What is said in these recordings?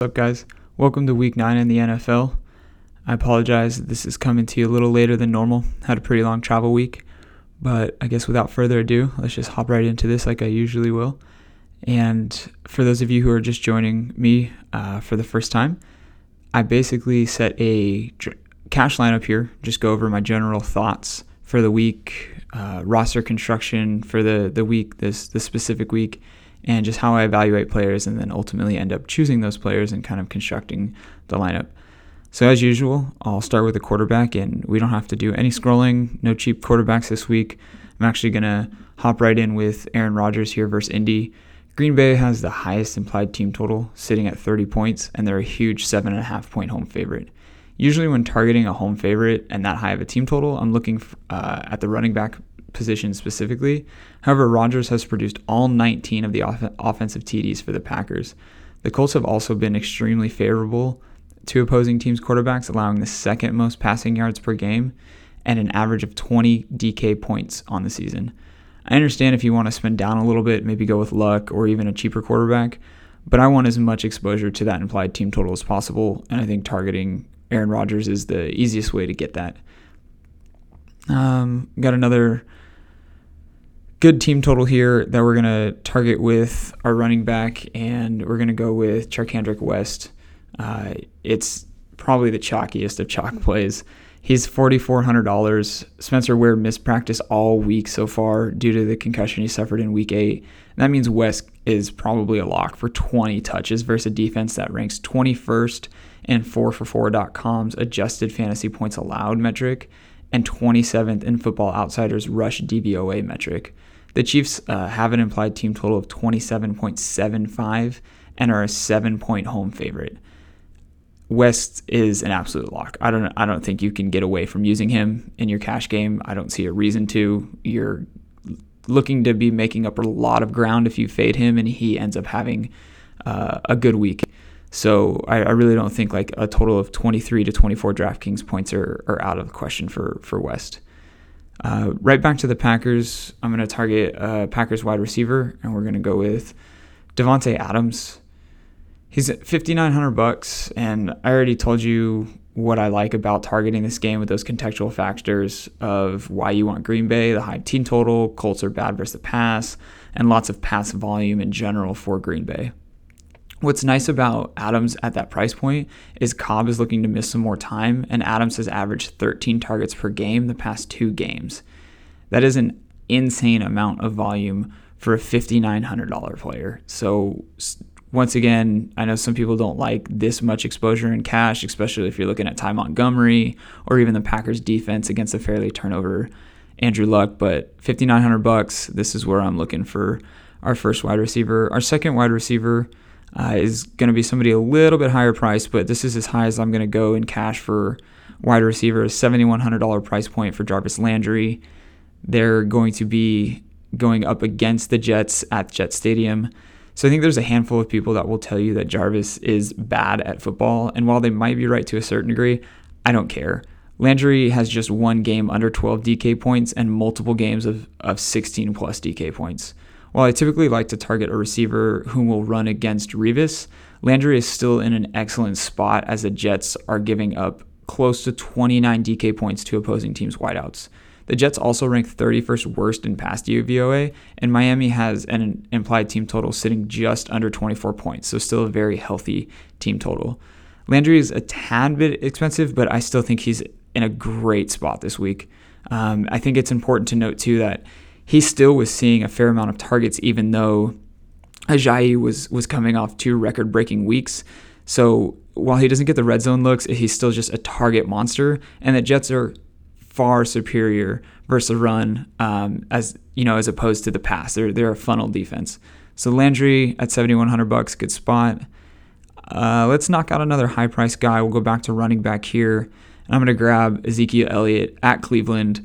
What's up, guys? Welcome to week nine in the NFL. I apologize, this is coming to you a little later than normal. Had a pretty long travel week, but I guess without further ado, let's just hop right into this like I usually will. And for those of you who are just joining me uh, for the first time, I basically set a cash lineup here, just go over my general thoughts for the week, uh, roster construction for the, the week, this, this specific week and just how I evaluate players and then ultimately end up choosing those players and kind of constructing the lineup. So, as usual, I'll start with the quarterback, and we don't have to do any scrolling, no cheap quarterbacks this week. I'm actually going to hop right in with Aaron Rodgers here versus Indy. Green Bay has the highest implied team total, sitting at 30 points, and they're a huge 7.5 point home favorite. Usually, when targeting a home favorite and that high of a team total, I'm looking uh, at the running back position specifically. However, Rodgers has produced all 19 of the off- offensive TDs for the Packers. The Colts have also been extremely favorable to opposing teams' quarterbacks, allowing the second most passing yards per game and an average of 20 DK points on the season. I understand if you want to spend down a little bit, maybe go with Luck or even a cheaper quarterback, but I want as much exposure to that implied team total as possible, and I think targeting Aaron Rodgers is the easiest way to get that. Um, got another good team total here that we're going to target with our running back, and we're going to go with Charcandrick West. Uh, it's probably the chalkiest of chalk plays. He's $4,400. Spencer Ware missed practice all week so far due to the concussion he suffered in week eight. And that means West is probably a lock for 20 touches versus a defense that ranks 21st in 4for4.com's adjusted fantasy points allowed metric and 27th in Football Outsiders rush DVOA metric. The Chiefs uh, have an implied team total of 27.75 and are a seven point home favorite. West is an absolute lock. I don't I don't think you can get away from using him in your cash game. I don't see a reason to. You're looking to be making up a lot of ground if you fade him and he ends up having uh, a good week. So I, I, really don't think like a total of 23 to 24 DraftKings points are, are out of the question for for West. Uh, right back to the Packers. I'm going to target a Packers wide receiver, and we're going to go with Davante Adams. He's at 5,900 bucks, and I already told you what I like about targeting this game with those contextual factors of why you want Green Bay, the high team total, Colts are bad versus the pass, and lots of pass volume in general for Green Bay. What's nice about Adams at that price point is Cobb is looking to miss some more time, and Adams has averaged 13 targets per game the past two games. That is an insane amount of volume for a $5,900 player. So, once again, I know some people don't like this much exposure in cash, especially if you're looking at Ty Montgomery or even the Packers defense against a fairly turnover Andrew Luck, but 5900 bucks, this is where I'm looking for our first wide receiver. Our second wide receiver, uh, is going to be somebody a little bit higher price, but this is as high as I'm going to go in cash for wide receiver. $7,100 price point for Jarvis Landry. They're going to be going up against the Jets at Jet Stadium. So I think there's a handful of people that will tell you that Jarvis is bad at football. And while they might be right to a certain degree, I don't care. Landry has just one game under 12 DK points and multiple games of, of 16 plus DK points. While I typically like to target a receiver whom will run against Revis, Landry is still in an excellent spot as the Jets are giving up close to 29 DK points to opposing teams' wideouts. The Jets also rank 31st worst in pass DVOA, and Miami has an implied team total sitting just under 24 points, so still a very healthy team total. Landry is a tad bit expensive, but I still think he's in a great spot this week. Um, I think it's important to note too that he still was seeing a fair amount of targets, even though Ajayi was was coming off two record breaking weeks. So while he doesn't get the red zone looks, he's still just a target monster, and the Jets are far superior versus run um, as you know as opposed to the pass. They're they're a funnel defense. So Landry at 7100 bucks, good spot. Uh, let's knock out another high price guy. We'll go back to running back here, and I'm going to grab Ezekiel Elliott at Cleveland.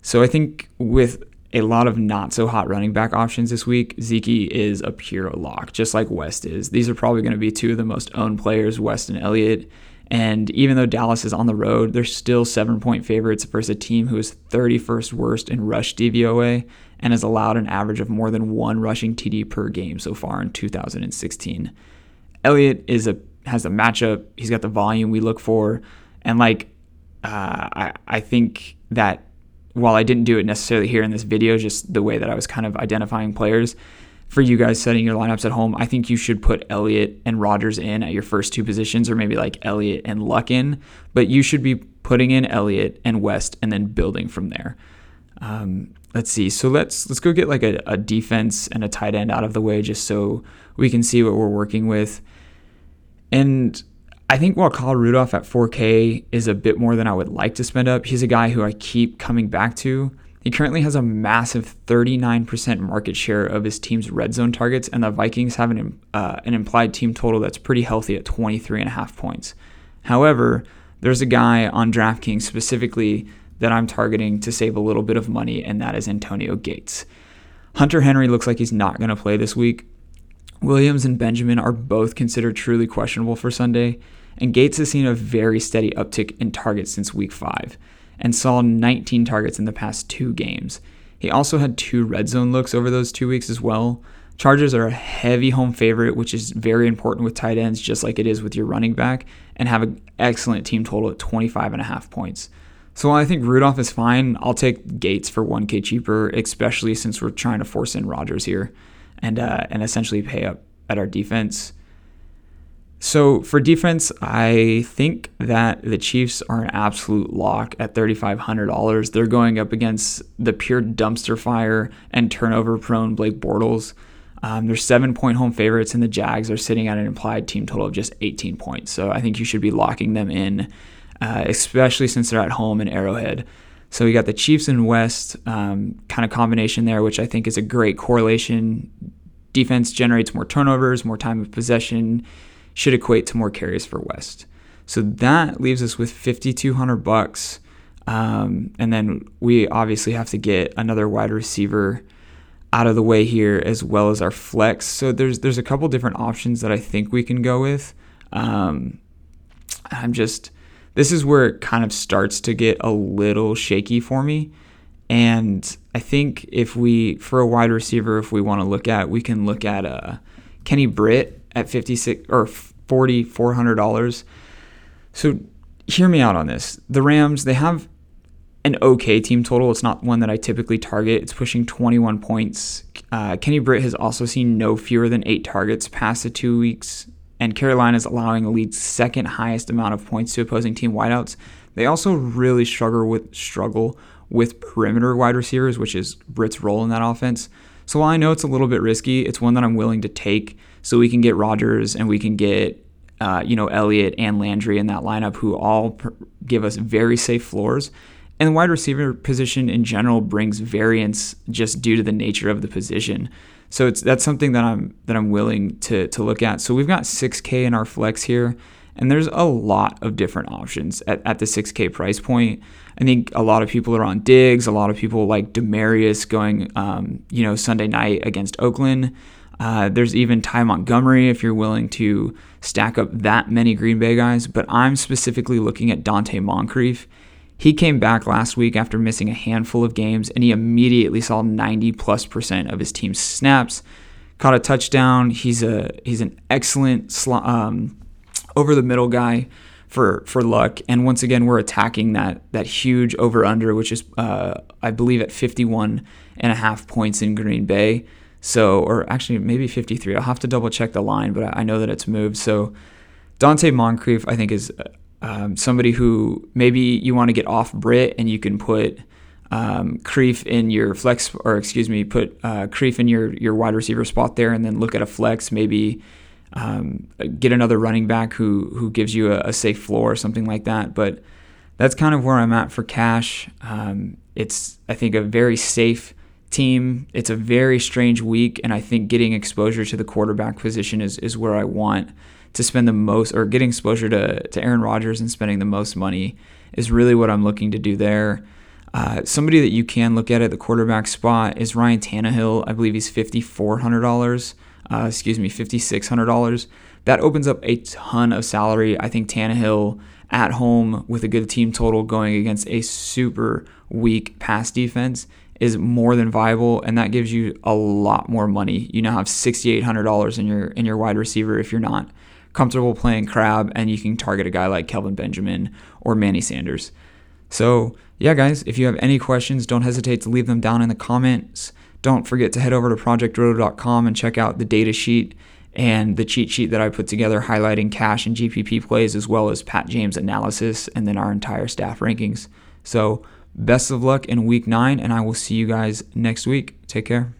So I think with a lot of not so hot running back options this week. Zeke is a pure lock, just like West is. These are probably going to be two of the most owned players, West and Elliott. And even though Dallas is on the road, they're still seven point favorites versus a team who is 31st worst in rush DVOA and has allowed an average of more than one rushing TD per game so far in 2016. Elliott is a has the matchup. He's got the volume we look for, and like uh, I I think that while I didn't do it necessarily here in this video, just the way that I was kind of identifying players for you guys setting your lineups at home, I think you should put Elliott and Rodgers in at your first two positions, or maybe like Elliott and Luck in. But you should be putting in Elliott and West, and then building from there. Um, let's see. So let's let's go get like a, a defense and a tight end out of the way, just so we can see what we're working with. And I think while Kyle Rudolph at 4K is a bit more than I would like to spend up, he's a guy who I keep coming back to. He currently has a massive 39% market share of his team's red zone targets, and the Vikings have an, uh, an implied team total that's pretty healthy at 23.5 points. However, there's a guy on DraftKings specifically that I'm targeting to save a little bit of money, and that is Antonio Gates. Hunter Henry looks like he's not going to play this week. Williams and Benjamin are both considered truly questionable for Sunday, and Gates has seen a very steady uptick in targets since week five and saw 19 targets in the past two games. He also had two red zone looks over those two weeks as well. Chargers are a heavy home favorite, which is very important with tight ends, just like it is with your running back, and have an excellent team total at 25 and a half points. So while I think Rudolph is fine, I'll take Gates for 1K cheaper, especially since we're trying to force in Rodgers here and uh, and essentially pay up at our defense. So for defense, I think that the Chiefs are an absolute lock at $3,500. They're going up against the pure dumpster fire and turnover prone Blake Bortles. Um, they're seven point home favorites, and the Jags are sitting at an implied team total of just 18 points. So I think you should be locking them in, uh, especially since they're at home in Arrowhead. So we got the Chiefs and West um, kind of combination there, which I think is a great correlation. Defense generates more turnovers, more time of possession should equate to more carries for West. So that leaves us with 5200 bucks. Um, and then we obviously have to get another wide receiver out of the way here as well as our flex. So there's there's a couple different options that I think we can go with. Um, I'm just this is where it kind of starts to get a little shaky for me. And I think if we for a wide receiver, if we want to look at, we can look at uh, Kenny Britt at 56 or 40 $400. So hear me out on this. The Rams, they have an okay team total. It's not one that I typically target. It's pushing 21 points. Uh, Kenny Britt has also seen no fewer than eight targets past the two weeks, and Carolina is allowing the league's second highest amount of points to opposing team wideouts. They also really struggle with struggle with perimeter wide receivers, which is Britt's role in that offense. So while I know it's a little bit risky, it's one that I'm willing to take so we can get Rodgers and we can get uh, you know Elliott and Landry in that lineup who all pr- give us very safe floors. And the wide receiver position in general brings variance just due to the nature of the position. So it's that's something that I'm that I'm willing to to look at. So we've got 6K in our flex here, and there's a lot of different options at, at the 6K price point. I think a lot of people are on Diggs. A lot of people like Demaryius going, um, you know, Sunday night against Oakland. Uh, there's even Ty Montgomery if you're willing to stack up that many Green Bay guys. But I'm specifically looking at Donte Moncrief. He came back last week after missing a handful of games, and he immediately saw 90 plus percent of his team's snaps. Caught a touchdown. He's a he's an excellent um, over the middle guy for for Luck. And once again, we're attacking that that huge over under, which is uh, I believe at 51 and a half points in Green Bay. So, or actually maybe 53. I'll have to double check the line, but I know that it's moved. So, Donte Moncrief, I think, is um, somebody who maybe you want to get off Britt and you can put um, Creef in your flex, or excuse me, put uh, Creef in your your wide receiver spot there, and then look at a flex. Maybe um, get another running back who who gives you a, a, safe floor or something like that. But that's kind of where I'm at for cash. Um, it's I think a very safe team. It's a very strange week, and I think getting exposure to the quarterback position is, is where I want to spend the most, or getting exposure to, to Aaron Rodgers and spending the most money is really what I'm looking to do there. Uh, somebody that you can look at at the quarterback spot is Ryan Tannehill. I believe he's $5,400. Uh, excuse me, $5,600. That opens up a ton of salary. I think Tannehill at home with a good team total going against a super weak pass defense is more than viable, and that gives you a lot more money. You now have sixty eight hundred dollars in your in your wide receiver if you're not comfortable playing crab and you can target a guy like Kelvin Benjamin or Manny Sanders. So, yeah, guys, if you have any questions, don't hesitate to leave them down in the comments. Don't forget to head over to projectroto.com and check out the data sheet and the cheat sheet that I put together highlighting cash and GPP plays as well as Pat James analysis and then our entire staff rankings. So, best of luck in week nine, and I will see you guys next week. Take care.